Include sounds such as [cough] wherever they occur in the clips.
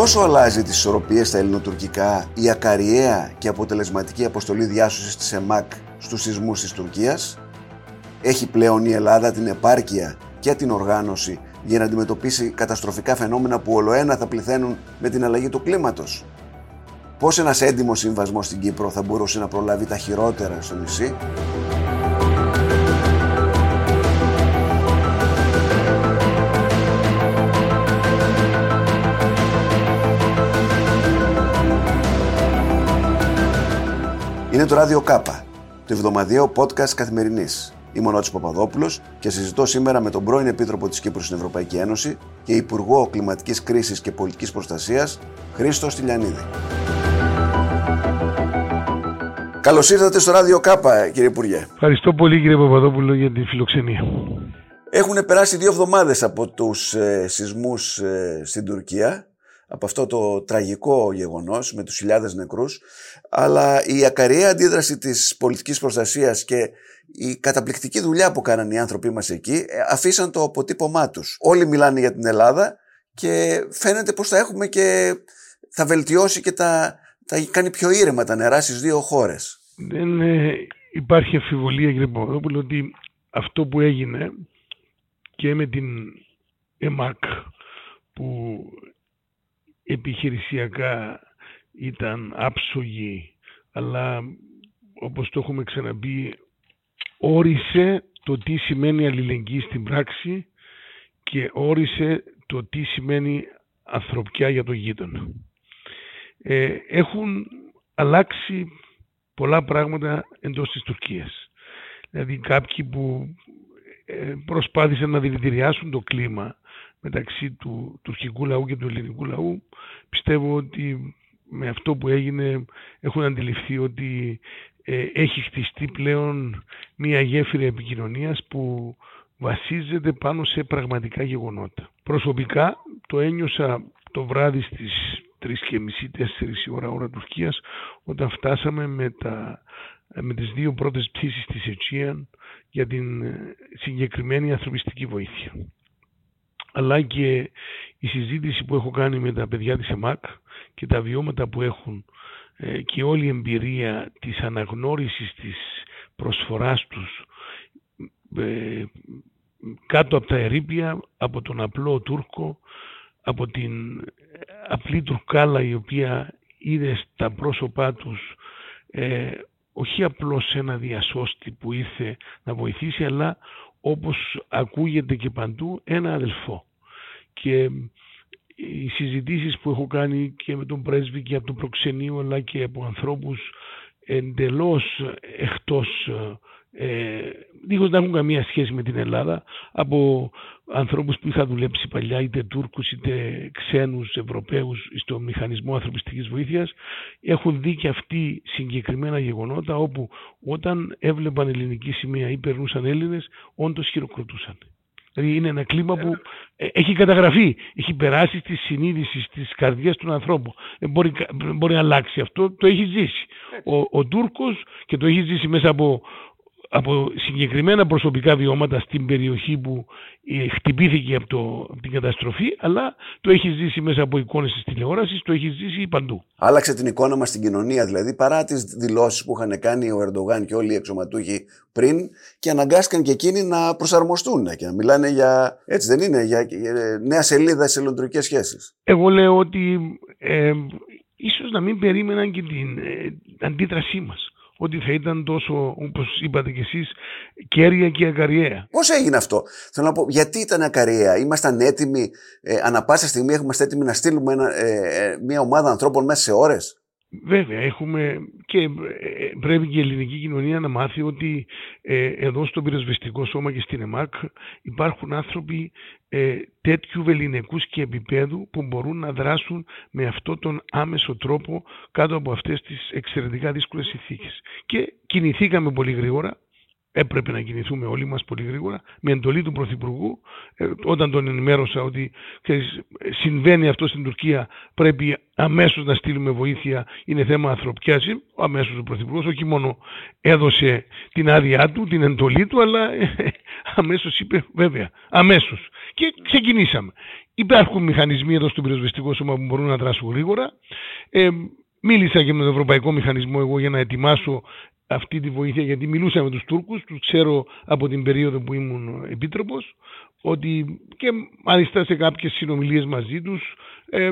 Πόσο αλλάζει τις ισορροπίες στα ελληνοτουρκικά η ακαριαία και αποτελεσματική αποστολή διάσωσης της ΕΜΑΚ στους σεισμούς της Τουρκίας; Έχει πλέον η Ελλάδα την επάρκεια και την οργάνωση για να αντιμετωπίσει καταστροφικά φαινόμενα που ολοένα θα πληθαίνουν με την αλλαγή του κλίματος; Πώς ένας έντιμος συμβασμός στην Κύπρο θα μπορούσε να προλάβει τα χειρότερα στο νησί; Είναι το ράδιο Κάπα, το εβδομαδιαίο podcast καθημερινής. Είμαι ο Νότης Παπαδόπουλος και συζητώ σήμερα με τον πρώην Επίτροπο της Κύπρου στην Ευρωπαϊκή Ένωση και Υπουργό Κλιματικής Κρίσης και Πολιτικής Προστασίας, Χρήστο Στυλιανίδη. Καλώς ήρθατε στο Ράδιο Κάπα, κύριε Υπουργέ. Ευχαριστώ πολύ, κύριε Παπαδόπουλο, για τη φιλοξενία. Έχουν περάσει δύο εβδομάδες από τους ε, σεισμούς ε, στην Τουρκία από αυτό το τραγικό γεγονός με τους χιλιάδες νεκρούς αλλά η ακαριαία αντίδραση της πολιτικής προστασίας και η καταπληκτική δουλειά που κάναν οι άνθρωποι μας εκεί ε, αφήσαν το αποτύπωμά τους. Όλοι μιλάνε για την Ελλάδα και φαίνεται πως θα έχουμε και θα βελτιώσει και τα, θα κάνει πιο ήρεμα τα νερά στις δύο χώρες. Δεν ε, υπάρχει αμφιβολία κύριε Παπαδόπουλο ότι αυτό που έγινε και με την ΕΜΑΚ που επιχειρησιακά ήταν άψογη αλλά όπως το έχουμε ξαναπεί όρισε το τι σημαίνει αλληλεγγύη στην πράξη και όρισε το τι σημαίνει ανθρωπιά για τον γείτονα. Ε, έχουν αλλάξει πολλά πράγματα εντός της Τουρκίας. Δηλαδή κάποιοι που ε, προσπάθησαν να δηλητηριάσουν το κλίμα μεταξύ του τουρκικού λαού και του ελληνικού λαού πιστεύω ότι με αυτό που έγινε έχουν αντιληφθεί ότι ε, έχει χτιστεί πλέον μια γέφυρα επικοινωνίας που βασίζεται πάνω σε πραγματικά γεγονότα. Προσωπικά το ένιωσα το βράδυ στις 3.30-4 η ώρα ώρα Τουρκίας όταν φτάσαμε με, τα, με τις δύο πρώτες πτήσεις της Αιτζίαν για την ε, συγκεκριμένη ανθρωπιστική βοήθεια αλλά και η συζήτηση που έχω κάνει με τα παιδιά της ΕΜΑΚ και τα βιώματα που έχουν ε, και όλη η εμπειρία της αναγνώρισης της προσφοράς τους ε, κάτω από τα ερήπια, από τον απλό Τούρκο, από την απλή Τουρκάλα η οποία είδε στα πρόσωπά τους ε, όχι απλώς ένα διασώστη που ήρθε να βοηθήσει αλλά όπως ακούγεται και παντού ένα αδελφό. Και οι συζητήσεις που έχω κάνει και με τον πρέσβη και από τον προξενείο αλλά και από ανθρώπους εντελώς εκτός ε, δίχως να έχουν καμία σχέση με την Ελλάδα από ανθρώπους που είχα δουλέψει παλιά είτε Τούρκους είτε ξένους Ευρωπαίους στο μηχανισμό ανθρωπιστικής βοήθειας έχουν δει και αυτοί συγκεκριμένα γεγονότα όπου όταν έβλεπαν ελληνική σημαία ή περνούσαν Έλληνες όντως χειροκροτούσαν. Δηλαδή είναι ένα κλίμα που ε, έχει καταγραφεί, έχει περάσει στη συνείδηση, στις καρδιές του ανθρώπου. Δεν μπορεί, μπορεί να αλλάξει αυτό, το έχει ζήσει. Ο, ο Τούρκος και το έχει ζήσει μέσα από από συγκεκριμένα προσωπικά βιώματα στην περιοχή που ε, χτυπήθηκε από, το, την καταστροφή, αλλά το έχει ζήσει μέσα από εικόνες της τηλεόρασης, το έχει ζήσει παντού. Άλλαξε την εικόνα μας στην κοινωνία, δηλαδή παρά τις δηλώσεις που είχαν κάνει ο Ερντογάν και όλοι οι εξωματούχοι πριν και αναγκάστηκαν και εκείνοι να προσαρμοστούν και να μιλάνε για, έτσι δεν είναι, για, νέα σελίδα σε ελληνικές σχέσεις. Εγώ λέω ότι ε, ίσως να μην περίμεναν και την ε, αντίδρασή μας ότι θα ήταν τόσο, όπως είπατε κι εσείς, κέρια και ακαριέα. Πώς έγινε αυτό; Θέλω να πω, γιατί ήταν ακαριέα. Ήμασταν έτοιμοι, ε, ανα πάσα στιγμή είμαστε έτοιμοι να στείλουμε ε, ε, μια ομάδα ανθρώπων μέσα σε ώρες; Βέβαια, έχουμε και ε, πρέπει και η ελληνική κοινωνία να μάθει ότι ε, εδώ στο πυροσβεστικό σώμα και στην ΕΜΑΚ υπάρχουν άνθρωποι ε, τέτοιου βεληνικούς και επίπεδου που μπορούν να δράσουν με αυτόν τον άμεσο τρόπο κάτω από αυτές τις εξαιρετικά δύσκολες συνθήκες. Και κινηθήκαμε πολύ γρήγορα, έπρεπε να κινηθούμε όλοι μας πολύ γρήγορα με εντολή του Πρωθυπουργού. Ε, όταν τον ενημέρωσα ότι συμβαίνει αυτό στην Τουρκία πρέπει αμέσως να στείλουμε βοήθεια είναι θέμα ανθρωπιάς αμέσως ο Πρωθυπουργός όχι μόνο έδωσε την άδειά του, την εντολή του αλλά αμέσως είπε βέβαια, αμέσως και ξεκινήσαμε. Υπάρχουν μηχανισμοί εδώ στο πυροσβεστικό σώμα που μπορούν να δράσουν γρήγορα. Ε, μίλησα και με τον Ευρωπαϊκό Μηχανισμό εγώ για να ετοιμάσω αυτή τη βοήθεια γιατί μιλούσα με τους Τούρκους, τους ξέρω από την περίοδο που ήμουν επίτροπος ότι και μάλιστα σε κάποιες συνομιλίες μαζί τους ε,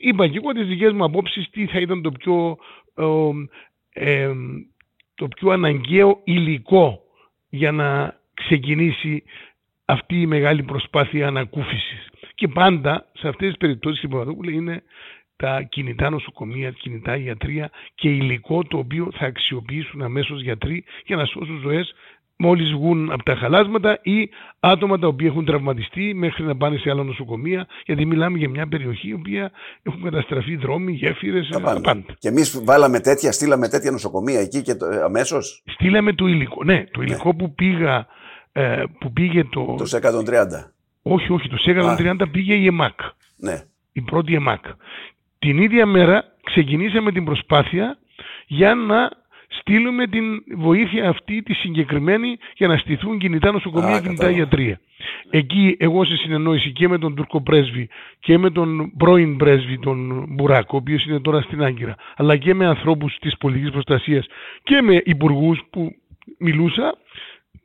είπα και εγώ τις δικές μου απόψεις τι θα ήταν το πιο, ε, το πιο αναγκαίο υλικό για να ξεκινήσει αυτή η μεγάλη προσπάθεια ανακούφισης. Και πάντα σε αυτές τις περιπτώσεις η Παπαδόπουλα είναι τα κινητά νοσοκομεία, κινητά γιατρία και υλικό το οποίο θα αξιοποιήσουν αμέσως γιατροί για να σώσουν ζωές μόλις βγουν από τα χαλάσματα ή άτομα τα οποία έχουν τραυματιστεί μέχρι να πάνε σε άλλα νοσοκομεία γιατί μιλάμε για μια περιοχή η οποία έχουν καταστραφεί δρόμοι, γέφυρες, τα πάντα. πάντα. Και εμείς βάλαμε τέτοια, στείλαμε τέτοια νοσοκομεία εκεί και το, ε, αμέσως; Στείλαμε το υλικό, ναι, το υλικό που πήγα, ε, που πήγε το... Το 130. Όχι, όχι, το 130 πήγε η ΕΜΑΚ. Ναι. Η πρώτη ΕΜΑΚ. Την ίδια μέρα ξεκινήσαμε την προσπάθεια για να στείλουμε την βοήθεια αυτή τη συγκεκριμένη για να στηθούν κινητά νοσοκομεία, και κινητά γιατρία. Εκεί εγώ σε συνεννόηση και με τον Τούρκο πρέσβη και με τον πρώην πρέσβη τον Μπουράκο, ο οποίος είναι τώρα στην Άγκυρα, αλλά και με ανθρώπους της πολιτικής προστασίας και με υπουργούς που μιλούσα,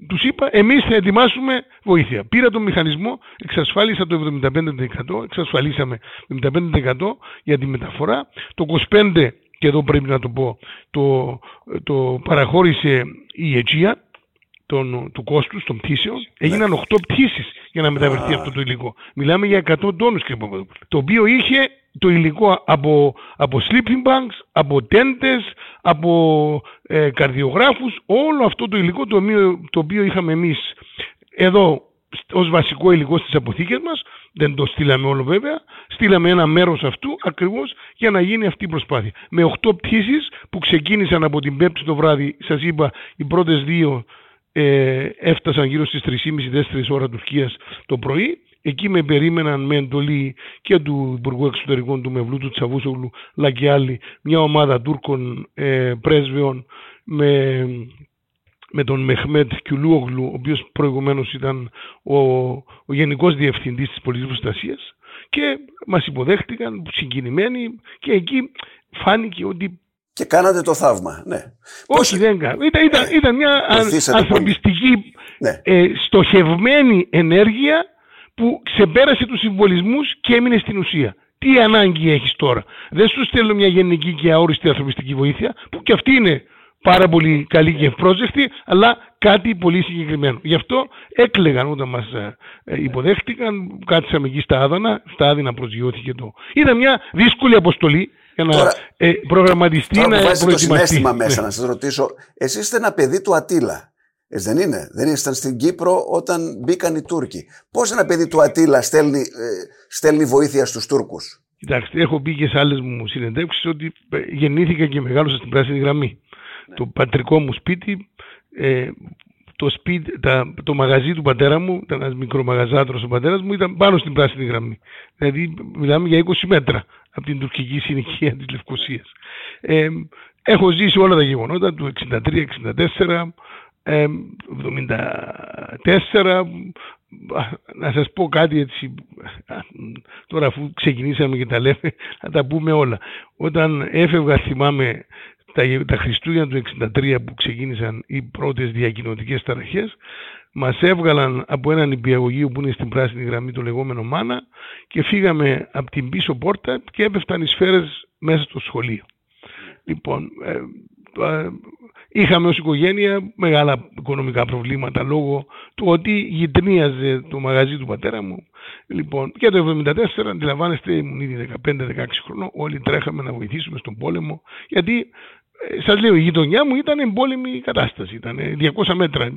τους είπα, εμείς θα ετοιμάσουμε βοήθεια. Πήρα τον μηχανισμό, εξασφάλισα το 75%, εξασφαλίσαμε το 75% για τη μεταφορά. Το 25% και εδώ πρέπει να το πω, το, το παραχώρησε η Αιτζία τον, του κόστου των πτήσεων. Έγιναν 8 ναι. πτήσεις για να μεταβερθεί αυτό το υλικό. Μιλάμε για 100 τόνους, κύριε Παπαδόπουλο. Το οποίο είχε το υλικό από, από sleeping banks, από τέντες, από ε, καρδιογράφους, όλο αυτό το υλικό το οποίο, το οποίο είχαμε εμείς εδώ ως βασικό υλικό στις αποθήκες μας, δεν το στείλαμε όλο βέβαια, στείλαμε ένα μέρος αυτού ακριβώς για να γίνει αυτή η προσπάθεια. Με 8 πτήσεις που ξεκίνησαν από την Πέμπτη το βράδυ, σας είπα οι πρώτες δύο ε, έφτασαν γύρω στις 3.30-4 ώρα Τουρκίας το πρωί. Εκεί με περίμεναν με εντολή και του Υπουργού Εξωτερικών του Μευλού, του Τσαβούσογλου, αλλά και άλλοι, μια ομάδα Τούρκων ε, πρέσβεων με, με τον Μεχμέτ Κιουλούογλου, ο οποίος προηγουμένως ήταν ο, ο Γενικός Διευθυντής της Πολιτικής Προστασίας και μας υποδέχτηκαν συγκινημένοι και εκεί φάνηκε ότι και κάνατε το θαύμα, ναι. Όχι, δεν κάναμε. Ήταν, ήταν, ήταν μια ανθρωπιστική ναι. ε, στοχευμένη ενέργεια που ξεπέρασε τους συμβολισμούς και έμεινε στην ουσία. Τι ανάγκη έχεις τώρα; Δεν σου στέλνω μια γενική και αόριστη ανθρωπιστική βοήθεια, που και αυτή είναι πάρα πολύ καλή και ευπρόσδεκτη, αλλά κάτι πολύ συγκεκριμένο. Γι' αυτό έκλεγαν όταν μας ε, ε, υποδέχτηκαν, κάτσαμε εκεί στα Άδανα, στα Άδινα προσγειώθηκε το. Ήταν μια δύσκολη αποστολή για να τώρα, ε, προγραμματιστεί, τώρα να προετοιμαστεί. το συνέστημα [laughs] μέσα, ναι. να σας ρωτήσω, εσείς είστε ένα παιδί του Ατήλα. Έτσι δεν είναι; Δεν ήσταν στην Κύπρο όταν μπήκαν οι Τούρκοι. Πώς ένα παιδί του Ατήλα στέλνει, ε, στέλνει βοήθεια στους Τούρκους; Κοιτάξτε, έχω πει και σε άλλες μου συνεντεύξεις ότι ε, γεννήθηκα και μεγάλωσα στην πράσινη γραμμή. Ναι. Το πατρικό μου σπίτι, ε, το, σπίτι τα, το μαγαζί του πατέρα μου, ήταν ένας μικρομαγαζάτρος ο πατέρας μου, ήταν πάνω στην πράσινη γραμμή. Δηλαδή, μιλάμε για 20 μέτρα από την τουρκική συνοικία της Λευκοσίας. Ε, έχω ζήσει όλα τα γεγονότα του 63-64, 74 να σας πω κάτι έτσι τώρα αφού ξεκινήσαμε και τα λέμε να τα πούμε όλα όταν έφευγα θυμάμαι τα, τα Χριστούγεννα του 63 που ξεκίνησαν οι πρώτες διακοινωτικές ταραχές μας έβγαλαν από έναν υπηαγωγείο που είναι στην πράσινη γραμμή το λεγόμενο Μάνα και φύγαμε από την πίσω πόρτα και έπεφταν οι σφαίρες μέσα στο σχολείο. Λοιπόν, ε, Είχαμε ως οικογένεια μεγάλα οικονομικά προβλήματα λόγω του ότι γυτνίαζε το μαγαζί του πατέρα μου. Λοιπόν, και το 1974, αντιλαμβάνεστε, ήμουν ήδη 15-16 χρονών, όλοι τρέχαμε να βοηθήσουμε στον πόλεμο, γιατί ε, σας λέω, η γειτονιά μου ήταν εμπόλεμη κατάσταση. Ήταν 200 μέτρα,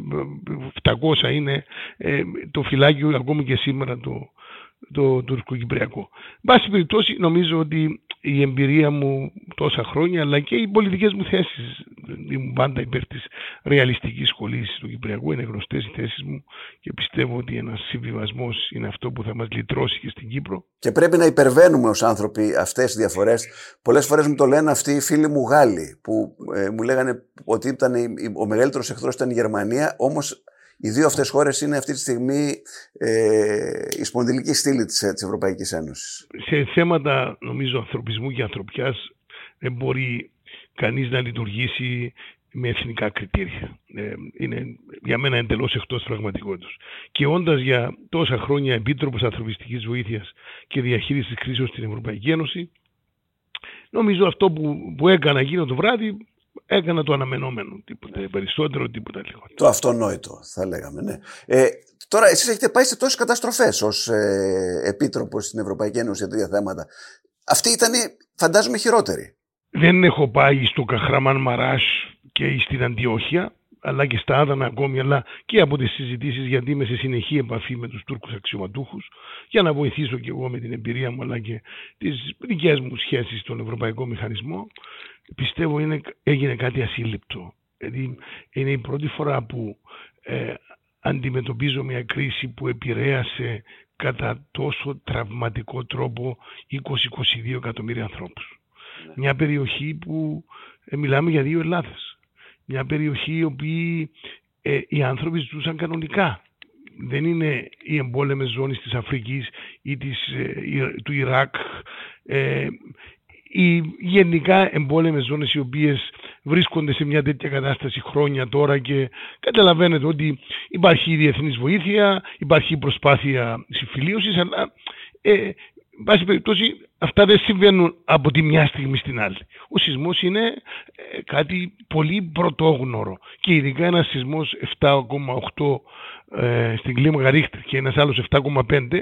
700 είναι ε, το φυλάκιο ακόμη και σήμερα το, το τουρκοκυπριακό. Βάση περιπτώσει νομίζω ότι η εμπειρία μου τόσα χρόνια αλλά και οι πολιτικές μου θέσεις ήμουν πάντα υπέρ της ρεαλιστικής σχολής του Κυπριακού είναι γνωστές οι θέσεις μου και πιστεύω ότι ένας συμβιβασμός είναι αυτό που θα μας λυτρώσει και στην Κύπρο. Και πρέπει να υπερβαίνουμε ως άνθρωποι αυτές τις διαφορές. Πολλές φορές μου το λένε αυτοί οι φίλοι μου Γάλλοι που ε, μου λέγανε ότι ήταν ο μεγαλύτερος εχθρός ήταν η Γερμανία όμως Οι δύο αυτές χώρες είναι αυτή τη στιγμή ε, η σπονδυλική στήλη της, της Ευρωπαϊκής Ένωσης. Σε θέματα νομίζω ανθρωπισμού και ανθρωπιάς δεν μπορεί κανείς να λειτουργήσει με εθνικά κριτήρια. Ε, είναι για μένα εντελώς εκτός πραγματικότητας. Και όντας για τόσα χρόνια Επίτροπος Ανθρωπιστικής Βοήθειας και Διαχείρισης Κρίσεως στην Ευρωπαϊκή Ένωση, νομίζω αυτό που, που έκανα εκείνο το βράδυ έκανα το αναμενόμενο. Τίποτα περισσότερο, τίποτα λιγότερο. Το αυτονόητο, θα λέγαμε, ναι. Ε, τώρα, εσείς έχετε πάει σε τόσες καταστροφές ως ε, Επίτροπος στην Ευρωπαϊκή Ένωση για τέτοια θέματα. Αυτή ήταν, φαντάζομαι, χειρότερη. Δεν έχω πάει στο Καχραμάν Μαράς και στην Αντιόχεια, αλλά και στα Άδανα ακόμη, αλλά και από τις συζητήσεις γιατί είμαι σε συνεχή επαφή με τους Τούρκους αξιωματούχους για να βοηθήσω και εγώ με την εμπειρία μου αλλά και τις δικές μου σχέσεις στον Ευρωπαϊκό Μηχανισμό πιστεύω είναι, έγινε κάτι ασύλληπτο. Δηλαδή είναι η πρώτη φορά που ε, αντιμετωπίζω μια κρίση που επηρέασε κατά τόσο τραυματικό τρόπο 20-22 εκατομμύρια ανθρώπους. Ναι. Μια περιοχή που ε, μιλάμε για δύο Ελλάδες. Μια περιοχή η οποία ε, οι άνθρωποι ζούσαν κανονικά. Δεν είναι οι εμπόλεμες ζώνες της Αφρικής ή της, ε, του Ιράκ οι γενικά εμπόλεμες ζώνες οι οποίες βρίσκονται σε μια τέτοια κατάσταση χρόνια τώρα και καταλαβαίνετε ότι υπάρχει η διεθνής βοήθεια, υπάρχει προσπάθεια συμφιλίωσης αλλά ε, πάση περιπτώσει αυτά δεν συμβαίνουν από τη μια στιγμή στην άλλη. Ο σεισμός είναι ε, κάτι πολύ πρωτόγνωρο και ειδικά ένας σεισμός 7,8 ε, στην κλίμακα Ρίχτερ και ένας άλλος 7,5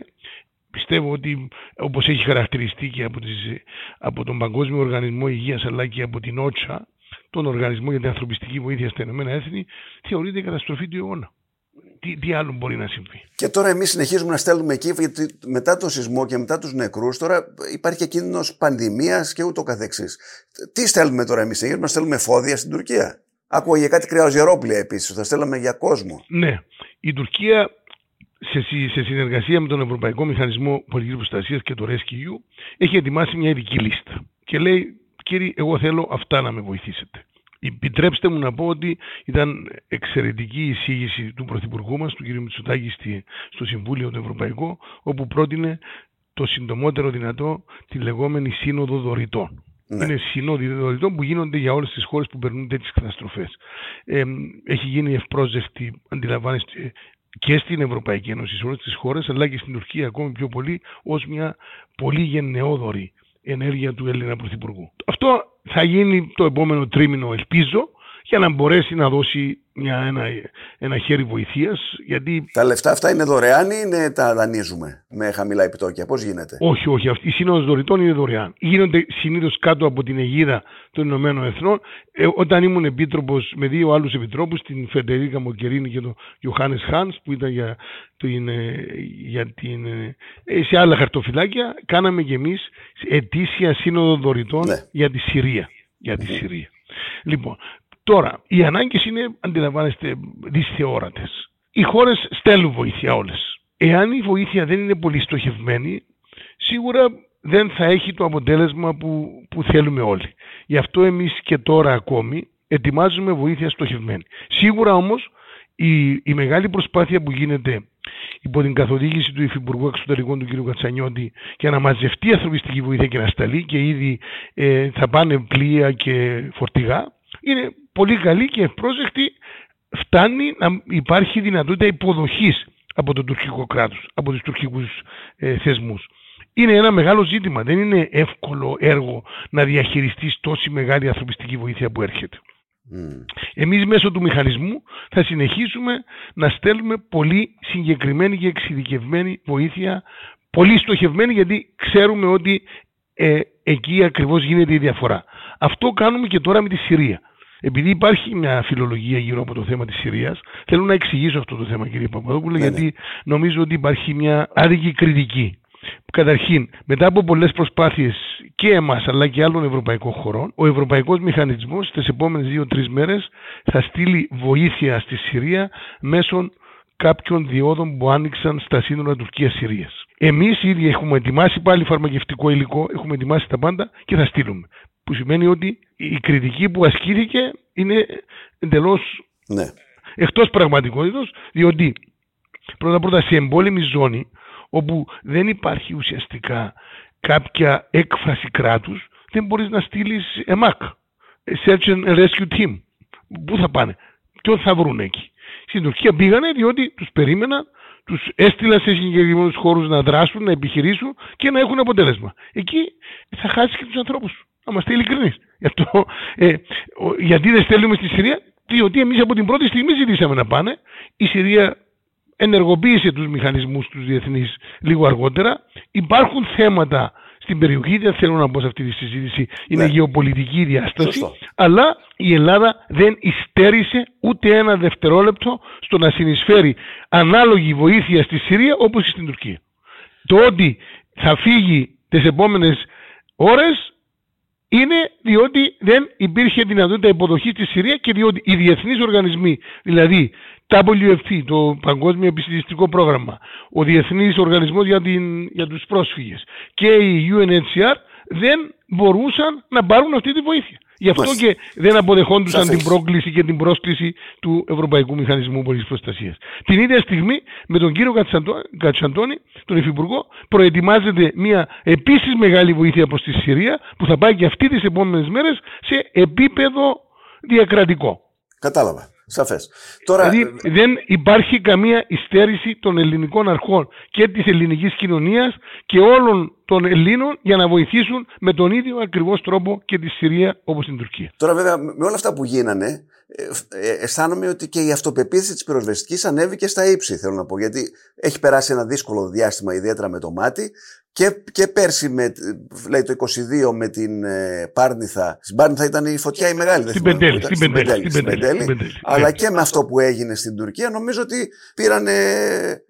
πιστεύω ότι όπως έχει χαρακτηριστεί και από, τις, από τον Παγκόσμιο Οργανισμό Υγείας αλλά και από την ΟΤΣΑ, τον Οργανισμό για την Ανθρωπιστική Βοήθεια στα Ηνωμένα Έθνη, θεωρείται η καταστροφή του αιώνα. Τι, τι άλλο μπορεί να συμβεί; Και τώρα εμείς συνεχίζουμε να στέλνουμε εκεί, γιατί μετά το σεισμό και μετά τους νεκρούς, τώρα υπάρχει και κίνδυνος πανδημίας και ούτω καθεξής. Τι στέλνουμε τώρα εμείς, συνεχίζουμε να στέλνουμε φόδια στην Τουρκία; Άκουγα για κάτι κρεοζερόπλια επίσης, θα στέλναμε για κόσμο. Ναι. Η Τουρκία σε, σε συνεργασία με τον Ευρωπαϊκό Μηχανισμό Πολιτικής Προστασίας και το Rescue, έχει ετοιμάσει μια ειδική λίστα. Και λέει, κύριε, εγώ θέλω αυτά να με βοηθήσετε. Επιτρέψτε μου να πω ότι ήταν εξαιρετική η εισήγηση του Πρωθυπουργού μας, του κ. Μητσοτάκη, στο Συμβούλιο του Ευρωπαϊκό, όπου πρότεινε το συντομότερο δυνατό τη λεγόμενη Σύνοδο Δωρητών. Ναι. Είναι συνόδοι δωρητών που γίνονται για όλες τις χώρες που περνούν τέτοιες καταστροφές. Ε, έχει γίνει ευπρόσδεκτη, αντιλαμβάνεστε, και στην Ευρωπαϊκή Ένωση, σε όλες τις χώρες, αλλά και στην Τουρκία ακόμη πιο πολύ, ως μια πολύ γενναιόδορη ενέργεια του Έλληνα Πρωθυπουργού. Αυτό θα γίνει το επόμενο τρίμηνο, ελπίζω, για να μπορέσει να δώσει μια, ένα, ένα χέρι βοηθείας. Γιατί... Τα λεφτά αυτά είναι δωρεάν ή είναι, τα δανείζουμε με χαμηλά επιτόκια, πώς γίνεται; Όχι, όχι. Αυτή η σύνοδος δωρητών είναι δωρεάν. Γίνονται συνήθως κάτω από την αιγίδα των Ηνωμένων Εθνών. Ε, όταν ήμουν επίτροπος με δύο άλλους επιτρόπους, την Φεντερίκα Μοκερίνη και τον Ιωάννης Χάνς, που ήταν για, την, ε, για την, ε, σε άλλα χαρτοφυλάκια, κάναμε κι εμείς ετήσια σύνοδο δωρητών ναι. για τη Συρία. Για τη Συρία. Λοιπόν, Τώρα, οι ανάγκες είναι, αντιλαμβάνεστε, δυσθεώρατες. Οι χώρες στέλνουν βοήθεια όλες. Εάν η βοήθεια δεν είναι πολύ στοχευμένη, σίγουρα δεν θα έχει το αποτέλεσμα που, που θέλουμε όλοι. Γι' αυτό εμείς και τώρα ακόμη ετοιμάζουμε βοήθεια στοχευμένη. Σίγουρα όμως η, η μεγάλη προσπάθεια που γίνεται υπό την καθοδήγηση του Υφυπουργού Εξωτερικών του κ. Κατσανιώτη για να μαζευτεί η ανθρωπιστική βοήθεια και να σταλεί και ήδη ε, θα πάνε πλοία και φορτηγά είναι πολύ καλή και ευπρόσδεκτη φτάνει να υπάρχει δυνατότητα υποδοχής από το τουρκικό κράτος, από τους τουρκικούς ε, θεσμούς. Είναι ένα μεγάλο ζήτημα. Δεν είναι εύκολο έργο να διαχειριστείς τόση μεγάλη ανθρωπιστική βοήθεια που έρχεται. Mm. Εμείς μέσω του μηχανισμού θα συνεχίσουμε να στέλνουμε πολύ συγκεκριμένη και εξειδικευμένη βοήθεια, πολύ στοχευμένη γιατί ξέρουμε ότι ε, εκεί ακριβώς γίνεται η διαφορά. Αυτό κάνουμε και τώρα με τη Συρία. Επειδή υπάρχει μια φιλολογία γύρω από το θέμα της Συρίας, θέλω να εξηγήσω αυτό το θέμα κύριε Παπαδόπουλο, ναι, γιατί ναι. νομίζω ότι υπάρχει μια άδικη κριτική. Καταρχήν, μετά από πολλές προσπάθειες και εμάς αλλά και άλλων ευρωπαϊκών χωρών, ο ευρωπαϊκός μηχανισμός στις επόμενες δύο-τρεις μέρες θα στείλει βοήθεια στη Συρία μέσω κάποιων διόδων που άνοιξαν στα σύνορα Τουρκίας-Συρίας. Εμείς ήδη έχουμε ετοιμάσει πάλι φαρμακευτικό υλικό, έχουμε ετοιμάσει τα πάντα και θα στείλουμε. Που σημαίνει ότι η κριτική που ασκήθηκε είναι εντελώς ναι. εκτός πραγματικότητας, διότι πρώτα πρώτα σε εμπόλεμη ζώνη όπου δεν υπάρχει ουσιαστικά κάποια έκφραση κράτους, δεν μπορείς να στείλεις ΕΜΑΚ, Search and Rescue Team. Πού θα πάνε, ποιον θα βρουν εκεί; Στην Τουρκία πήγανε διότι τους περίμεναν, τους έστειλαν σε συγκεκριμένους χώρους να δράσουν, να επιχειρήσουν και να έχουν αποτέλεσμα. Εκεί θα χάσεις και τους ανθρώπους. Να είμαστε ειλικρινείς. ε, γιατί δεν στέλνουμε στη Συρία, διότι εμείς από την πρώτη στιγμή ζητήσαμε να πάνε. Η Συρία ενεργοποίησε τους μηχανισμούς τους διεθνείς λίγο αργότερα. Υπάρχουν θέματα στην περιοχή, δεν θέλω να πω σε αυτή τη συζήτηση, είναι ναι. γεωπολιτική διάσταση, αλλά η Ελλάδα δεν υστέρησε ούτε ένα δευτερόλεπτο στο να συνεισφέρει ανάλογη βοήθεια στη Συρία όπως και στην Τουρκία. Το ότι θα φύγει τις επόμενες ώρες είναι διότι δεν υπήρχε δυνατότητα υποδοχής στη Συρία και διότι οι διεθνείς οργανισμοί, δηλαδή WFP, το Παγκόσμιο Επιστημιστικό Πρόγραμμα, ο Διεθνής Οργανισμός για, την, για τους Πρόσφυγες και η UNHCR δεν μπορούσαν να πάρουν αυτή τη βοήθεια. Γι' αυτό και δεν αποδεχόντουσαν την πρόκληση και την πρόσκληση του Ευρωπαϊκού Μηχανισμού Πολιτικής Προστασίας. Την ίδια στιγμή, με τον κύριο Κατσαντώνη, τον Υφυπουργό, προετοιμάζεται μια επίσης μεγάλη βοήθεια προς τη Συρία που θα πάει και αυτή τις επόμενες μέρες σε επίπεδο διακρατικό. Κατάλαβα. Σαφές. Τώρα... Δηλαδή δεν υπάρχει καμία υστέρηση των ελληνικών αρχών και της ελληνικής κοινωνίας και όλων των Ελλήνων για να βοηθήσουν με τον ίδιο ακριβώς τρόπο και τη Συρία όπως την Τουρκία. Τώρα βέβαια με όλα αυτά που γίνανε ε, ε, αισθάνομαι ότι και η αυτοπεποίθηση της πυροσβεστικής ανέβηκε στα ύψη θέλω να πω γιατί έχει περάσει ένα δύσκολο διάστημα ιδιαίτερα με το μάτι και, και πέρσι, με, λέει το 22 με την ε, Πάρνηθα. Στην Πάρνηθα ήταν η φωτιά η μεγάλη. Στην Πεντέλη. Στην Πεντέλη. Αλλά και με αυτό που έγινε στην Τουρκία νομίζω ότι πήραν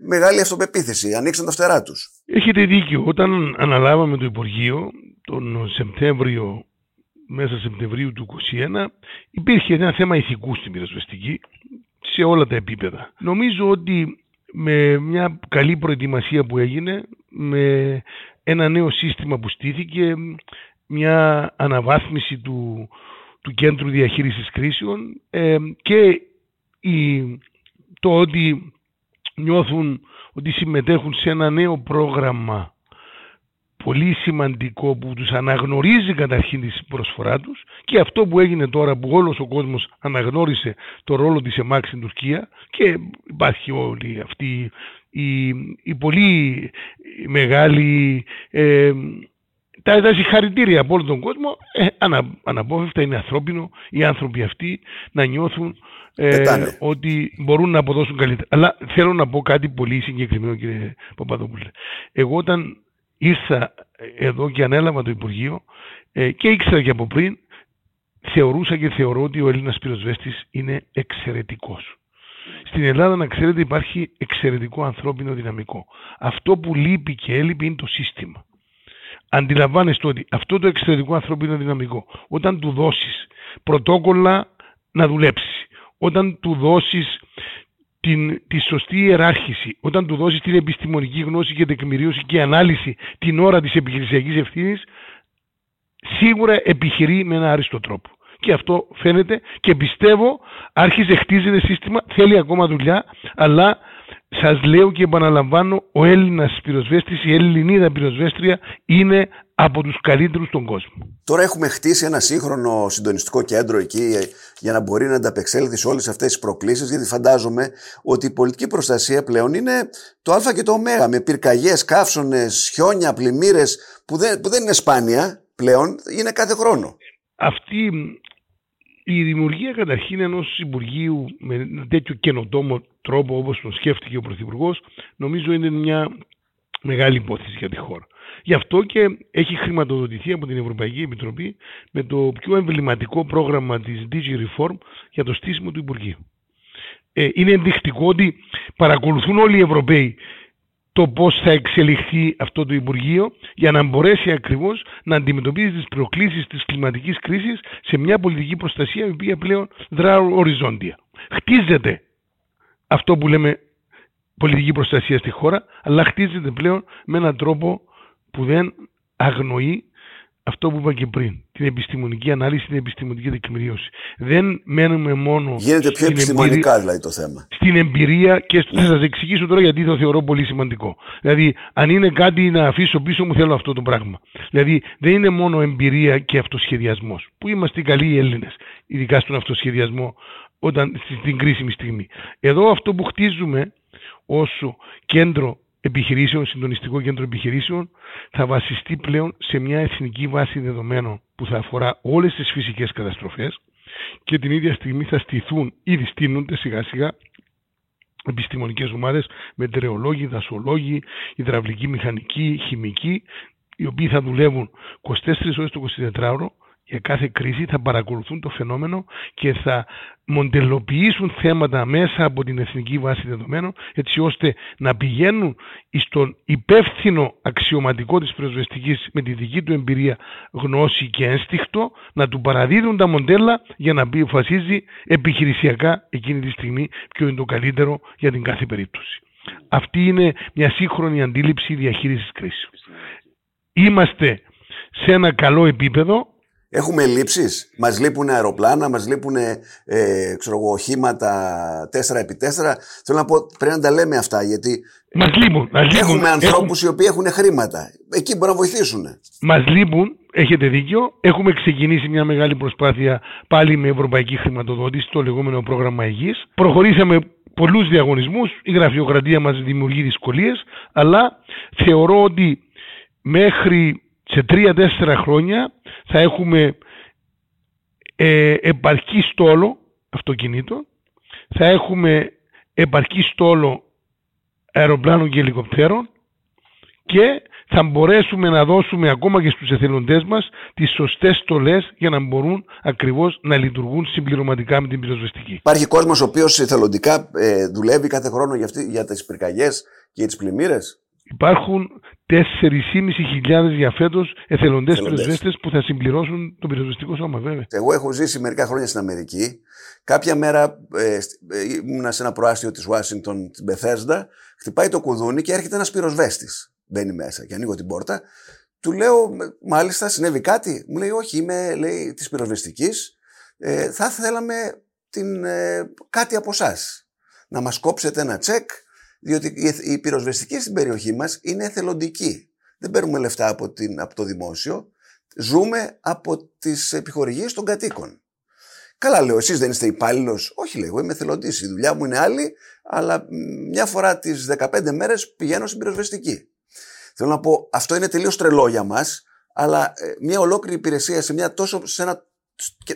μεγάλη αυτοπεποίθηση. Ανοίξαν τα φτερά τους. Έχετε δίκιο. Όταν αναλάβαμε το Υπουργείο τον Σεπτέμβριο, μέσα Σεπτεμβρίου του 2021, υπήρχε ένα θέμα ηθικού στην πυροσβεστική σε όλα τα επίπεδα. Νομίζω ότι με μια καλή προετοιμασία που έγινε, με ένα νέο σύστημα που στήθηκε, μια αναβάθμιση του, του κέντρου διαχείρισης κρίσεων ε, και η, το ότι νιώθουν ότι συμμετέχουν σε ένα νέο πρόγραμμα πολύ σημαντικό που τους αναγνωρίζει καταρχήν τη προσφορά τους και αυτό που έγινε τώρα που όλος ο κόσμος αναγνώρισε το ρόλο της ΕΜΑΚ στην Τουρκία και υπάρχει όλη αυτή η, η πολύ μεγάλη ε, τα, τα συγχαρητήρια από όλο τον κόσμο ε, ανα, αναπόφευκτα είναι ανθρώπινο οι άνθρωποι αυτοί να νιώθουν ε, ότι μπορούν να αποδώσουν καλύτερα. Αλλά θέλω να πω κάτι πολύ συγκεκριμένο κύριε Παπαδόπουλε. Εγώ όταν ήρθα εδώ και ανέλαβα το Υπουργείο ε, και ήξερα και από πριν, θεωρούσα και θεωρώ ότι ο Έλληνας πυροσβέστης είναι εξαιρετικός. Στην Ελλάδα, να ξέρετε, υπάρχει εξαιρετικό ανθρώπινο δυναμικό. Αυτό που λείπει και έλειπε είναι το σύστημα. Αντιλαμβάνεστε ότι αυτό το εξαιρετικό ανθρώπινο δυναμικό, όταν του δώσεις πρωτόκολλα να δουλέψεις, όταν του δώσεις την, τη σωστή ιεράρχηση, όταν του δώσεις την επιστημονική γνώση και τεκμηρίωση και ανάλυση την ώρα της επιχειρησιακής ευθύνης, σίγουρα επιχειρεί με ένα άριστο τρόπο. Και αυτό φαίνεται και πιστεύω άρχισε, χτίζεται σύστημα, θέλει ακόμα δουλειά, αλλά σας λέω και επαναλαμβάνω, ο Έλληνας πυροσβέστης, η Ελληνίδα πυροσβέστρια είναι από τους καλύτερους στον κόσμο. Τώρα έχουμε χτίσει ένα σύγχρονο συντονιστικό κέντρο εκεί για να μπορεί να ανταπεξέλθει σε όλες αυτές τις προκλήσεις γιατί φαντάζομαι ότι η πολιτική προστασία πλέον είναι το α και το ω με πυρκαγιές, καύσονες, χιόνια, πλημμύρες που δεν, που δεν είναι σπάνια πλέον, είναι κάθε χρόνο. Αυτή η δημιουργία καταρχήν ενός Υπουργείου με τέτοιο καινοτόμο τρόπο όπως το σκέφτηκε ο Πρωθυπουργός, νομίζω είναι μια μεγάλη υπόθεση για τη χώρα. Γι' αυτό και έχει χρηματοδοτηθεί από την Ευρωπαϊκή Επιτροπή με το πιο εμβληματικό πρόγραμμα της DG Reform για το στήσιμο του Υπουργείου. Ε, είναι ενδεικτικό ότι παρακολουθούν όλοι οι Ευρωπαίοι το πώς θα εξελιχθεί αυτό το Υπουργείο για να μπορέσει ακριβώς να αντιμετωπίζει τις προκλήσεις της κλιματικής κρίσης σε μια πολιτική προστασία η οποία πλέον δρά οριζόντια. Χτίζεται αυτό που λέμε πολιτική προστασία στη χώρα, αλλά χτίζεται πλέον με έναν τρόπο που δεν αγνοεί αυτό που είπα και πριν, την επιστημονική ανάλυση, την επιστημονική τεκμηρίωση. Δεν μένουμε μόνο. Γίνεται πιο επιστημονικά εμπειρία, δηλαδή το θέμα. Στην εμπειρία και στο, θα σας εξηγήσω τώρα γιατί το θεωρώ πολύ σημαντικό. Δηλαδή, αν είναι κάτι να αφήσω πίσω μου, θέλω αυτό το πράγμα. Δηλαδή, δεν είναι μόνο εμπειρία και αυτοσχεδιασμός. Που είμαστε οι καλοί Έλληνες, ειδικά στον αυτοσχεδιασμό, όταν, στην κρίσιμη στιγμή. Εδώ αυτό που χτίζουμε όσο κέντρο επιχειρήσεων, συντονιστικό κέντρο επιχειρήσεων, θα βασιστεί πλέον σε μια εθνική βάση δεδομένων που θα αφορά όλες τις φυσικές καταστροφές και την ίδια στιγμή θα στηθούν, ήδη στείνονται σιγά σιγά επιστημονικές ομάδες, μετεωρολόγοι, δασολόγοι, υδραυλικοί, μηχανικοί, χημικοί, οι οποίοι θα δουλεύουν 24 ώρες το 24ωρο για κάθε κρίση θα παρακολουθούν το φαινόμενο και θα μοντελοποιήσουν θέματα μέσα από την Εθνική Βάση Δεδομένων έτσι ώστε να πηγαίνουν στον υπεύθυνο αξιωματικό της πυροσβεστικής με τη δική του εμπειρία γνώση και ένστικτο να του παραδίδουν τα μοντέλα για να αποφασίζει επιχειρησιακά εκείνη τη στιγμή ποιο είναι το καλύτερο για την κάθε περίπτωση. Αυτή είναι μια σύγχρονη αντίληψη διαχείρισης κρίσης. Είμαστε σε ένα καλό επίπεδο Έχουμε λήψεις. Μας λείπουν αεροπλάνα, μας λείπουν ε, ξέρω εγώ, οχήματα 4x4. Θέλω να πω, πρέπει να τα λέμε αυτά γιατί. Μας λείπουν. Έχουμε ανθρώπους οι οποίοι έχουν χρήματα. Εκεί μπορούν να βοηθήσουν. Μας λείπουν, έχετε δίκιο. Έχουμε ξεκινήσει μια μεγάλη προσπάθεια πάλι με ευρωπαϊκή χρηματοδότηση, το λεγόμενο πρόγραμμα Υγεία. Προχωρήσαμε πολλούς διαγωνισμούς. Η γραφειοκρατία μας δημιουργεί δυσκολίες. Αλλά θεωρώ ότι μέχρι σε τρία-τέσσερα χρόνια θα έχουμε ε, επαρκή στόλο αυτοκινήτων, θα έχουμε επαρκή στόλο αεροπλάνων και ελικοπτέρων και θα μπορέσουμε να δώσουμε ακόμα και στους εθελοντές μας τις σωστές στολές για να μπορούν ακριβώς να λειτουργούν συμπληρωματικά με την πυροσβεστική. Υπάρχει κόσμος ο οποίος εθελοντικά ε, δουλεύει κάθε χρόνο για, αυτή, για τις πυρκαγιές και για τις πλημμύρες; Υπάρχουν 4.500 για φέτος εθελοντές πυροσβέστες που θα συμπληρώσουν το πυροσβεστικό σώμα, βέβαια. Εγώ έχω ζήσει μερικά χρόνια στην Αμερική. Κάποια μέρα ε, ε ήμουνα σε ένα προάστιο της Ουάσιγκτον, την Μπεθέσδα. Χτυπάει το κουδούνι και έρχεται ένας πυροσβέστης. Μπαίνει μέσα και ανοίγω την πόρτα. Του λέω, μάλιστα, συνέβη κάτι; Μου λέει, Όχι, είμαι της πυροσβεστικής. Ε, θα θέλαμε την, ε, κάτι από εσάς. Να μας κόψετε ένα τσεκ διότι η πυροσβεστική στην περιοχή μας είναι εθελοντική. Δεν παίρνουμε λεφτά από, την, από το δημόσιο. Ζούμε από τις επιχορηγίες των κατοίκων. Καλά λέω, εσείς δεν είστε υπάλληλος. Όχι λέω, είμαι εθελοντής. Η δουλειά μου είναι άλλη, αλλά μια φορά τις 15 μέρες πηγαίνω στην πυροσβεστική. Θέλω να πω, αυτό είναι τελείως τρελό για μας, αλλά ε, μια ολόκληρη υπηρεσία σε, μια τόσο, σε ένα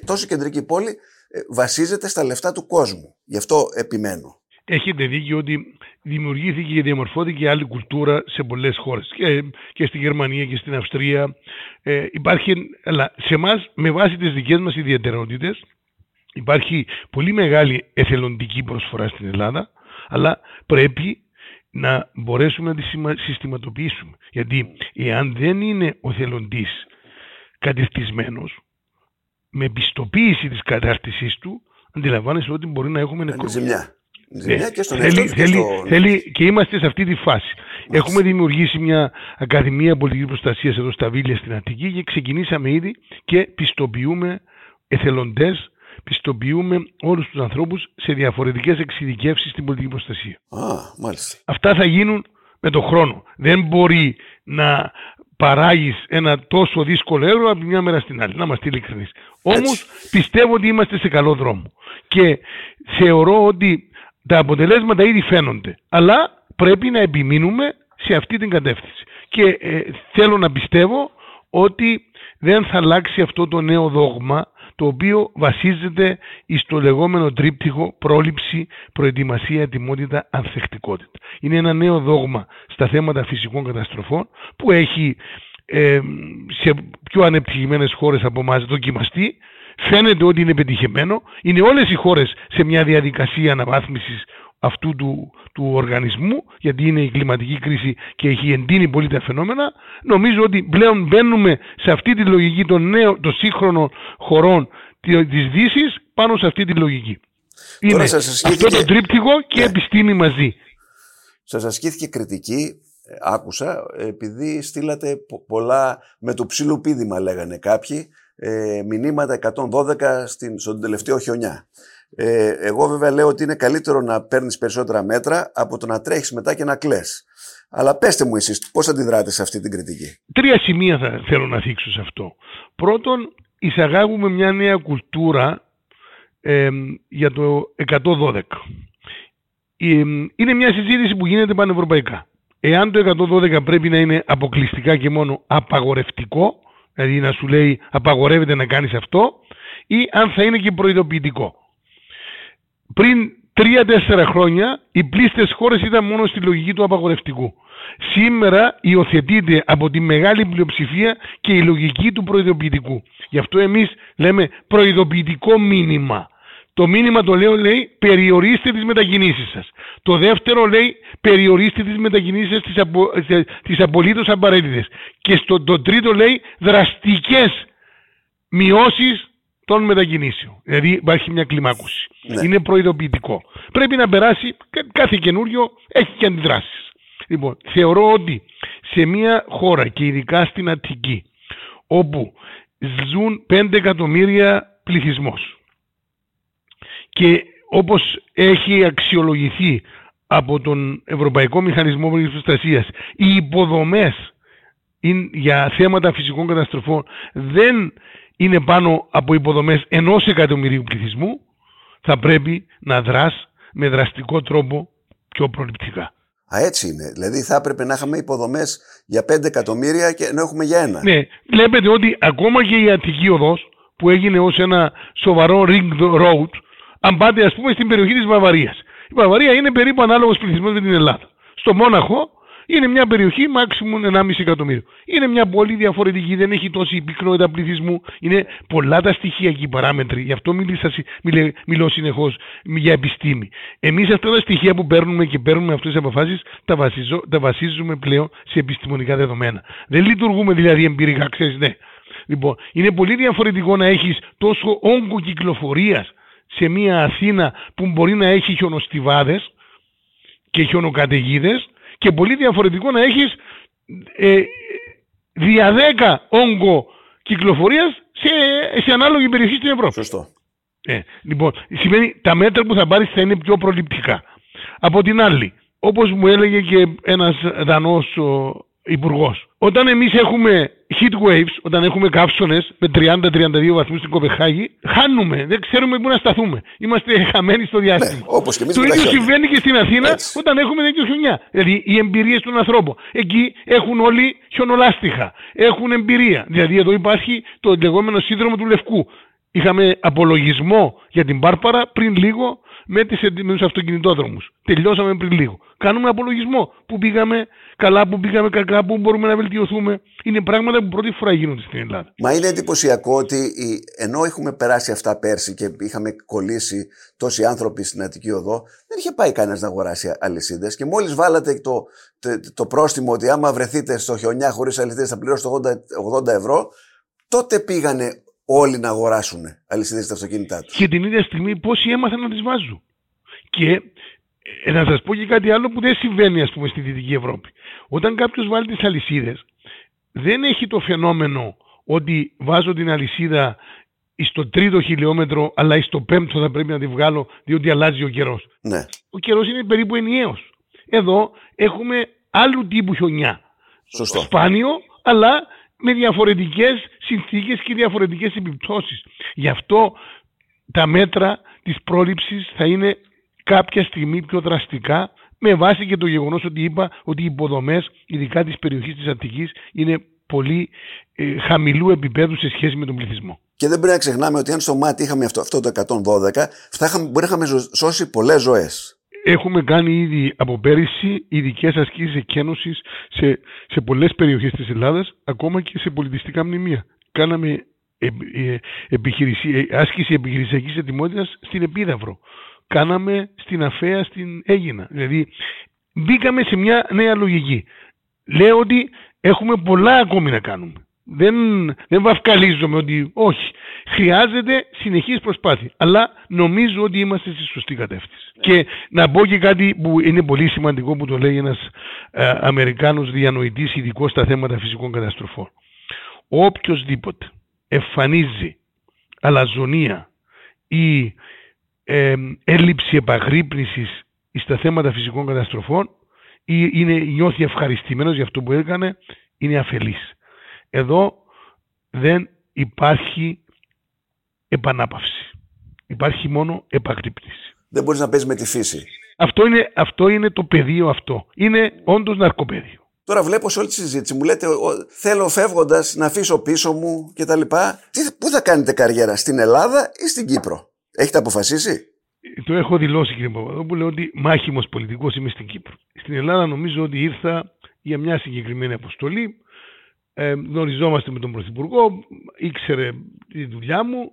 τόσο κεντρική πόλη ε, βασίζεται στα λεφτά του κόσμου. Γι' αυτό επιμένω. Έχετε δίκιο ότι δημιουργήθηκε και διαμορφώθηκε άλλη κουλτούρα σε πολλές χώρες. Και, και στη Γερμανία και στην Αυστρία. Ε, υπάρχει, αλλά σε εμάς με βάση τις δικές μας ιδιαιτερότητες υπάρχει πολύ μεγάλη εθελοντική προσφορά στην Ελλάδα αλλά πρέπει να μπορέσουμε να τη συστηματοποιήσουμε. Γιατί εάν δεν είναι ο θελοντής κατευθυσμένος με πιστοποίηση της κατάρτισής του αντιλαμβάνεσαι ότι μπορεί να έχουμε νεκρούς. Ναι, και στον θέλει, θέλει, θέλει, και είμαστε σε αυτή τη φάση. Έχουμε δημιουργήσει μια Ακαδημία Πολιτικής Προστασίας εδώ στα Βίλια στην Αττική και ξεκινήσαμε ήδη και πιστοποιούμε εθελοντές, πιστοποιούμε όλους τους ανθρώπους σε διαφορετικές εξειδικεύσεις στην πολιτική προστασία. Α, μάλιστα. Αυτά θα γίνουν με τον χρόνο. Δεν μπορεί να παράγεις ένα τόσο δύσκολο έργο από τη μια μέρα στην άλλη. Να είμαστε ειλικρινείς. Όμως πιστεύω ότι είμαστε σε καλό δρόμο. Και θεωρώ ότι τα αποτελέσματα ήδη φαίνονται. Αλλά πρέπει να επιμείνουμε σε αυτή την κατεύθυνση. Και ε, θέλω να πιστεύω ότι δεν θα αλλάξει αυτό το νέο δόγμα το οποίο βασίζεται στο λεγόμενο τρίπτυχο πρόληψη, προετοιμασία, ετοιμότητα, ανθεκτικότητα. Είναι ένα νέο δόγμα στα θέματα φυσικών καταστροφών που έχει ε, σε πιο ανεπτυγμένες χώρες από εμάς δοκιμαστεί φαίνεται ότι είναι πετυχημένο. Είναι όλες οι χώρες σε μια διαδικασία αναβάθμισης αυτού του, του οργανισμού, γιατί είναι η κλιματική κρίση και έχει εντείνει πολύ τα φαινόμενα. Νομίζω ότι πλέον μπαίνουμε σε αυτή τη λογική των νέων, των σύγχρονων χωρών της Δύσης πάνω σε αυτή τη λογική. Είναι αυτό το τρίπτυχο και ναι. επιστήμη μαζί. Σας ασκήθηκε κριτική άκουσα, επειδή στείλατε πολλά με το ψηλού πίδημα λέγανε κάποιοι, ε, μηνύματα 112 στην, στον τελευταίο χιονιά. Ε, εγώ βέβαια λέω ότι είναι καλύτερο να παίρνεις περισσότερα μέτρα από το να τρέχεις μετά και να κλαις. Αλλά πέστε μου εσείς πώς αντιδράτε σε αυτή την κριτική; Τρία σημεία θα θέλω να θίξω σε αυτό. Πρώτον, εισαγάγουμε μια νέα κουλτούρα ε, για το 112. είναι μια συζήτηση που γίνεται πανευρωπαϊκά. Εάν το 112 πρέπει να είναι αποκλειστικά και μόνο απαγορευτικό, δηλαδή να σου λέει απαγορεύεται να κάνεις αυτό, ή αν θα είναι και προειδοποιητικό. Πριν τρία-τέσσερα χρόνια οι πλήστες χώρες ήταν μόνο στη λογική του απαγορευτικού. Σήμερα υιοθετείται από τη μεγάλη πλειοψηφία και η λογική του προειδοποιητικού. Γι' αυτό εμείς λέμε προειδοποιητικό μήνυμα. Το μήνυμα το λέω λέει περιορίστε τις μετακινήσεις σας. Το δεύτερο λέει περιορίστε τις μετακινήσεις σας τις, απο, τις απολύτως απαραίτητες. Και στο, το τρίτο λέει δραστικές μειώσεις των μετακινήσεων. Δηλαδή υπάρχει μια κλιμάκωση. Ναι. Είναι προειδοποιητικό. Πρέπει να περάσει κάθε καινούριο έχει και αντιδράσεις. Λοιπόν, θεωρώ ότι σε μια χώρα και ειδικά στην Αττική όπου ζουν 5 εκατομμύρια πληθυσμός και όπως έχει αξιολογηθεί από τον Ευρωπαϊκό Μηχανισμό Προστασίας οι υποδομές για θέματα φυσικών καταστροφών δεν είναι πάνω από υποδομές ενός εκατομμυρίου πληθυσμού θα πρέπει να δράς με δραστικό τρόπο πιο προληπτικά. Α, έτσι είναι. Δηλαδή θα έπρεπε να είχαμε υποδομές για 5 εκατομμύρια και να έχουμε για ένα. Ναι. Βλέπετε ότι ακόμα και η Αττική οδός που έγινε ως ένα σοβαρό ring road, αν πάτε ας πούμε στην περιοχή της Βαβαρίας. Η Βαβαρία είναι περίπου ανάλογος πληθυσμός με την Ελλάδα. Στο Μόναχο είναι μια περιοχή maximum 1,5 εκατομμύριο. Είναι μια πολύ διαφορετική, δεν έχει τόση πυκνότητα πληθυσμού. Είναι πολλά τα στοιχεία και οι παράμετροι. Γι' αυτό μιλήσα, μιλέ, μιλώ συνεχώς για επιστήμη. Εμείς αυτά τα στοιχεία που παίρνουμε και παίρνουμε αυτές τις αποφάσεις τα, τα βασίζουμε πλέον σε επιστημονικά δεδομένα. Δεν λειτουργούμε δηλαδή εμπειρικά, ξέρεις, ναι. Λοιπόν, είναι πολύ διαφορετικό να έχεις τόσο όγκο κυκλοφορίας σε μια Αθήνα που μπορεί να έχει χιονοστιβάδες και χιονοκαταιγίδες και πολύ διαφορετικό να έχεις ε, δια 10 όγκο κυκλοφορίας σε, σε ανάλογη περιοχή στην Ευρώπη. Σωστό. Ε, λοιπόν, σημαίνει τα μέτρα που θα πάρεις θα είναι πιο προληπτικά. Από την άλλη, όπως μου έλεγε και ένας δανός υπουργός. Όταν εμείς έχουμε heat waves, όταν έχουμε καύσονες με 30-32 βαθμούς στην Κοπεχάγη, χάνουμε. Δεν ξέρουμε πού να σταθούμε. Είμαστε χαμένοι στο διάστημα. Ναι, και το ίδιο συμβαίνει και στην Αθήνα Έτσι. όταν έχουμε τέτοιο χιονιά. Δηλαδή οι εμπειρίες των ανθρώπων. Εκεί έχουν όλοι χιονολάστιχα. Έχουν εμπειρία. Δηλαδή εδώ υπάρχει το λεγόμενο σύνδρομο του Λευκού. Είχαμε απολογισμό για την Πάρπαρα πριν λίγο με, τις, με τους αυτοκινητόδρομους. Τελειώσαμε πριν λίγο. Κάνουμε απολογισμό. Πού πήγαμε καλά, πού πήγαμε κακά, πού μπορούμε να βελτιωθούμε. Είναι πράγματα που πρώτη φορά γίνονται στην Ελλάδα. Μα είναι εντυπωσιακό ότι ενώ έχουμε περάσει αυτά πέρσι και είχαμε κολλήσει τόσοι άνθρωποι στην Αττική Οδό, δεν είχε πάει κανένας να αγοράσει αλυσίδες. Και μόλις βάλατε το, το, το, πρόστιμο ότι άμα βρεθείτε στο χιονιά χωρίς αλυσίδες θα πληρώσετε 80, 80 ευρώ, τότε πήγανε όλοι να αγοράσουν αλυσίδες στα αυτοκίνητά τους. Και την ίδια στιγμή πόσοι έμαθαν να τις βάζουν. Και ε, να σας πω και κάτι άλλο που δεν συμβαίνει ας πούμε στη Δυτική Ευρώπη. Όταν κάποιος βάλει τις αλυσίδες, δεν έχει το φαινόμενο ότι βάζω την αλυσίδα στο τρίτο χιλιόμετρο, αλλά στο πέμπτο θα πρέπει να τη βγάλω, διότι αλλάζει ο καιρός. Ναι. Ο καιρός είναι περίπου ενιαίος. Εδώ έχουμε άλλου τύπου χιονιά. Σωστό. Σπάνιο, αλλά με διαφορετικές συνθήκες και διαφορετικές επιπτώσεις. Γι' αυτό τα μέτρα της πρόληψης θα είναι κάποια στιγμή πιο δραστικά με βάση και το γεγονός ότι είπα ότι οι υποδομές, ειδικά της περιοχής της Αττικής, είναι πολύ ε, χαμηλού επίπεδου σε σχέση με τον πληθυσμό. Και δεν πρέπει να ξεχνάμε ότι αν στο μάτι είχαμε αυτό, αυτό το 112, θα μπορεί να είχαμε σώσει πολλές ζωές. Έχουμε κάνει ήδη από πέρυσι ειδικές ασκήσεις εκένωσης σε, σε πολλές περιοχές της Ελλάδας, ακόμα και σε πολιτιστικά μνημεία. Κάναμε ε, ε, επιχειρησία, άσκηση επιχειρησιακής ετοιμότητας στην Επίδαυρο. Κάναμε στην Αφέα στην Έγινα. Δηλαδή, μπήκαμε σε μια νέα λογική. Λέω ότι έχουμε πολλά ακόμη να κάνουμε. Δεν, δεν βαφκαλίζομαι ότι όχι. Χρειάζεται συνεχής προσπάθεια. Αλλά νομίζω ότι είμαστε στη σωστή κατεύθυνση. Και να πω και κάτι που είναι πολύ σημαντικό που το λέει ένας ε, Αμερικάνος διανοητής ειδικός στα θέματα φυσικών καταστροφών. Οποιοςδήποτε εμφανίζει αλαζονία ή ε, έλλειψη επαγρύπνησης στα θέματα φυσικών καταστροφών ή είναι, νιώθει ευχαριστημένος για αυτό που έκανε, είναι αφελής. Εδώ δεν υπάρχει επανάπαυση. Υπάρχει μόνο επαγρύπνηση. Δεν μπορείς να παίζεις με τη φύση. Αυτό είναι, αυτό είναι το πεδίο αυτό. Είναι όντως ναρκοπαίδιο. Τώρα βλέπω σε όλη τη συζήτηση, μου λέτε θέλω φεύγοντας να αφήσω πίσω μου κτλ. Πού θα κάνετε καριέρα, στην Ελλάδα ή στην Κύπρο, Έχετε αποφασίσει; Το έχω δηλώσει κύριε Παπαδόπουλο ότι μάχημος πολιτικός είμαι στην Κύπρο. Στην Ελλάδα νομίζω ότι ήρθα για μια συγκεκριμένη αποστολή. Ε, γνωριζόμαστε με τον Πρωθυπουργό, ήξερε τη δουλειά μου,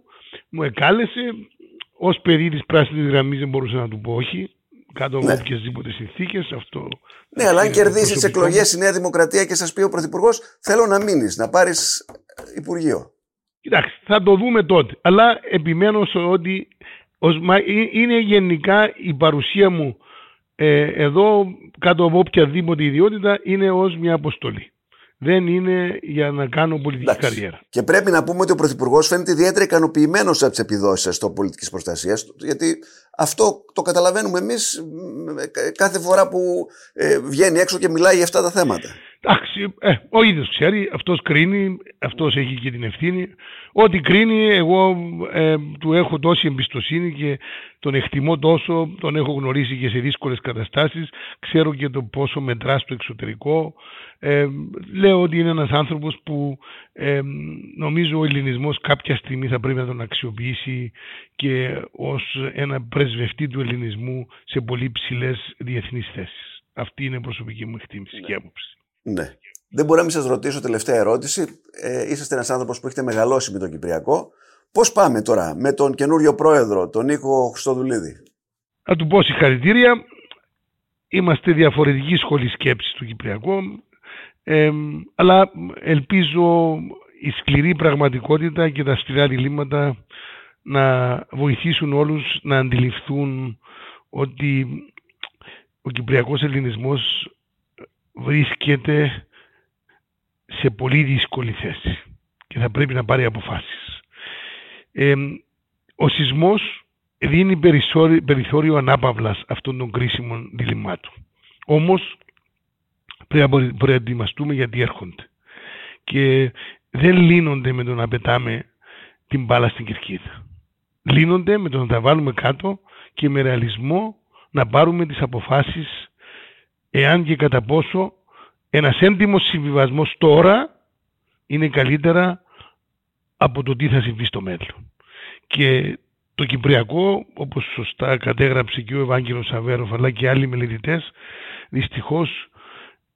μου εκάλεσε. Ω παιδί τη πράσινης γραμμής δεν μπορούσα να του πω όχι κάτω από ναι. οποιασδήποτε συνθήκες. Αυτό. Ναι, αλλά αν κερδίσεις τις εκλογές η Νέα Δημοκρατία και σας πει ο Πρωθυπουργός, θέλω να μείνεις, να πάρεις Υπουργείο. Κοιτάξτε, θα το δούμε τότε. Αλλά επιμένω ότι είναι γενικά η παρουσία μου ε, εδώ κάτω από οποιαδήποτε ιδιότητα είναι ως μια αποστολή δεν είναι για να κάνω πολιτική Εντάξει. καριέρα. Και πρέπει να πούμε ότι ο Πρωθυπουργός φαίνεται ιδιαίτερα ικανοποιημένος από τις επιδόσεις στο πολιτικής προστασίας. Γιατί αυτό το καταλαβαίνουμε εμείς κάθε φορά που ε, βγαίνει έξω και μιλάει για αυτά τα θέματα. Εντάξει, ε, ο ίδιος ξέρει, αυτός κρίνει, αυτός έχει και την ευθύνη. Ό,τι κρίνει, εγώ ε, του έχω τόση εμπιστοσύνη και τον εκτιμώ τόσο, τον έχω γνωρίσει και σε δύσκολες καταστάσεις, ξέρω και το πόσο μετράς στο εξωτερικό. Ε, λέω ότι είναι ένας άνθρωπος που ε, νομίζω ο ελληνισμός κάποια στιγμή θα πρέπει να τον αξιοποιήσει και ως ένα πρεσβευτή του ελληνισμού σε πολύ ψηλές διεθνείς θέσεις. Αυτή είναι η προσωπική μου εκτίμηση ναι. και άποψη. Ναι. Δεν μπορώ να μην σας ρωτήσω τελευταία ερώτηση. Ε, είσαστε ένας άνθρωπος που έχετε μεγαλώσει με τον Κυπριακό. Πώς πάμε τώρα με τον καινούριο πρόεδρο, τον Νίκο Χρυστοδουλίδη; Να του πω συγχαρητήρια. Είμαστε διαφορετική σχολή σκέψης του Κυπριακού. Ε, αλλά ελπίζω η σκληρή πραγματικότητα και τα σκληρά διλήμματα να βοηθήσουν όλους να αντιληφθούν ότι ο Κυπριακός Ελληνισμός βρίσκεται σε πολύ δύσκολη θέση και θα πρέπει να πάρει αποφάσεις. Ε, ο σεισμός δίνει περιθώριο ανάπαυλας αυτών των κρίσιμων διλημάτων. Όμως πρέπει να προετοιμαστούμε γιατί έρχονται. Και δεν λύνονται με το να πετάμε την μπάλα στην κερκίδα. Λύνονται με το να τα βάλουμε κάτω και με ρεαλισμό να πάρουμε τις αποφάσεις εάν και κατά πόσο ένας έντιμος συμβιβασμός τώρα είναι καλύτερα από το τι θα συμβεί στο μέλλον. Και το Κυπριακό, όπως σωστά κατέγραψε και ο Ευάγγελος Σαβέροφ αλλά και άλλοι μελετητές, δυστυχώς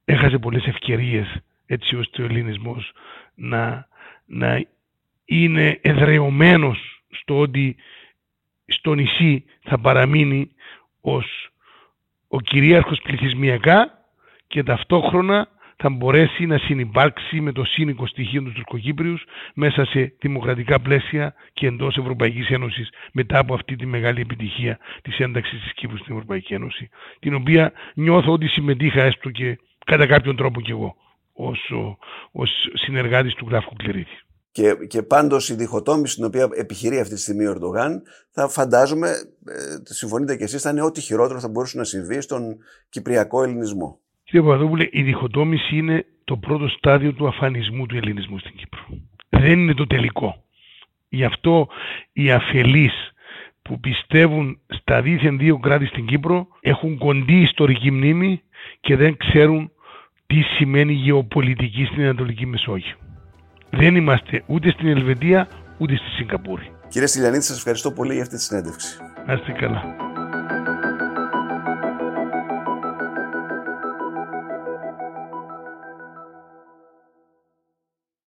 έχασε πολλές ευκαιρίες έτσι ώστε ο ελληνισμός να, να είναι εδρεωμένος στο ότι στο νησί θα παραμείνει ως ο κυρίαρχος πληθυσμιακά και ταυτόχρονα θα μπορέσει να συνεπάρξει με το σύνικο στοιχείο του Τουρκοκύπριους μέσα σε δημοκρατικά πλαίσια και εντός Ευρωπαϊκής Ένωσης μετά από αυτή τη μεγάλη επιτυχία της ένταξης της Κύπρου στην Ευρωπαϊκή Ένωση την οποία νιώθω ότι συμμετείχα έστω και κατά κάποιον τρόπο κι εγώ ως, ως συνεργάτης του γράφου Κληρίδη. Και, και πάντως η διχοτόμηση την οποία επιχειρεί αυτή τη στιγμή ο Ερντογάν, θα φαντάζομαι, ε, συμφωνείτε κι εσείς, θα είναι ό,τι χειρότερο θα μπορούσε να συμβεί στον κυπριακό ελληνισμό. Κύριε Παπαδόπουλε, η διχοτόμηση είναι το πρώτο στάδιο του αφανισμού του ελληνισμού στην Κύπρο. Δεν είναι το τελικό. Γι' αυτό οι αφελείς που πιστεύουν στα δίθεν δύο κράτη στην Κύπρο έχουν κοντή ιστορική μνήμη και δεν ξέρουν τι σημαίνει γεωπολιτική στην Ανατολική Μεσόγειο. Δεν είμαστε ούτε στην Ελβετία ούτε στη Σιγκαπούρη. Κύριε Στυλιανίδη, σας ευχαριστώ πολύ για αυτή τη συνέντευξη. Να είστε καλά.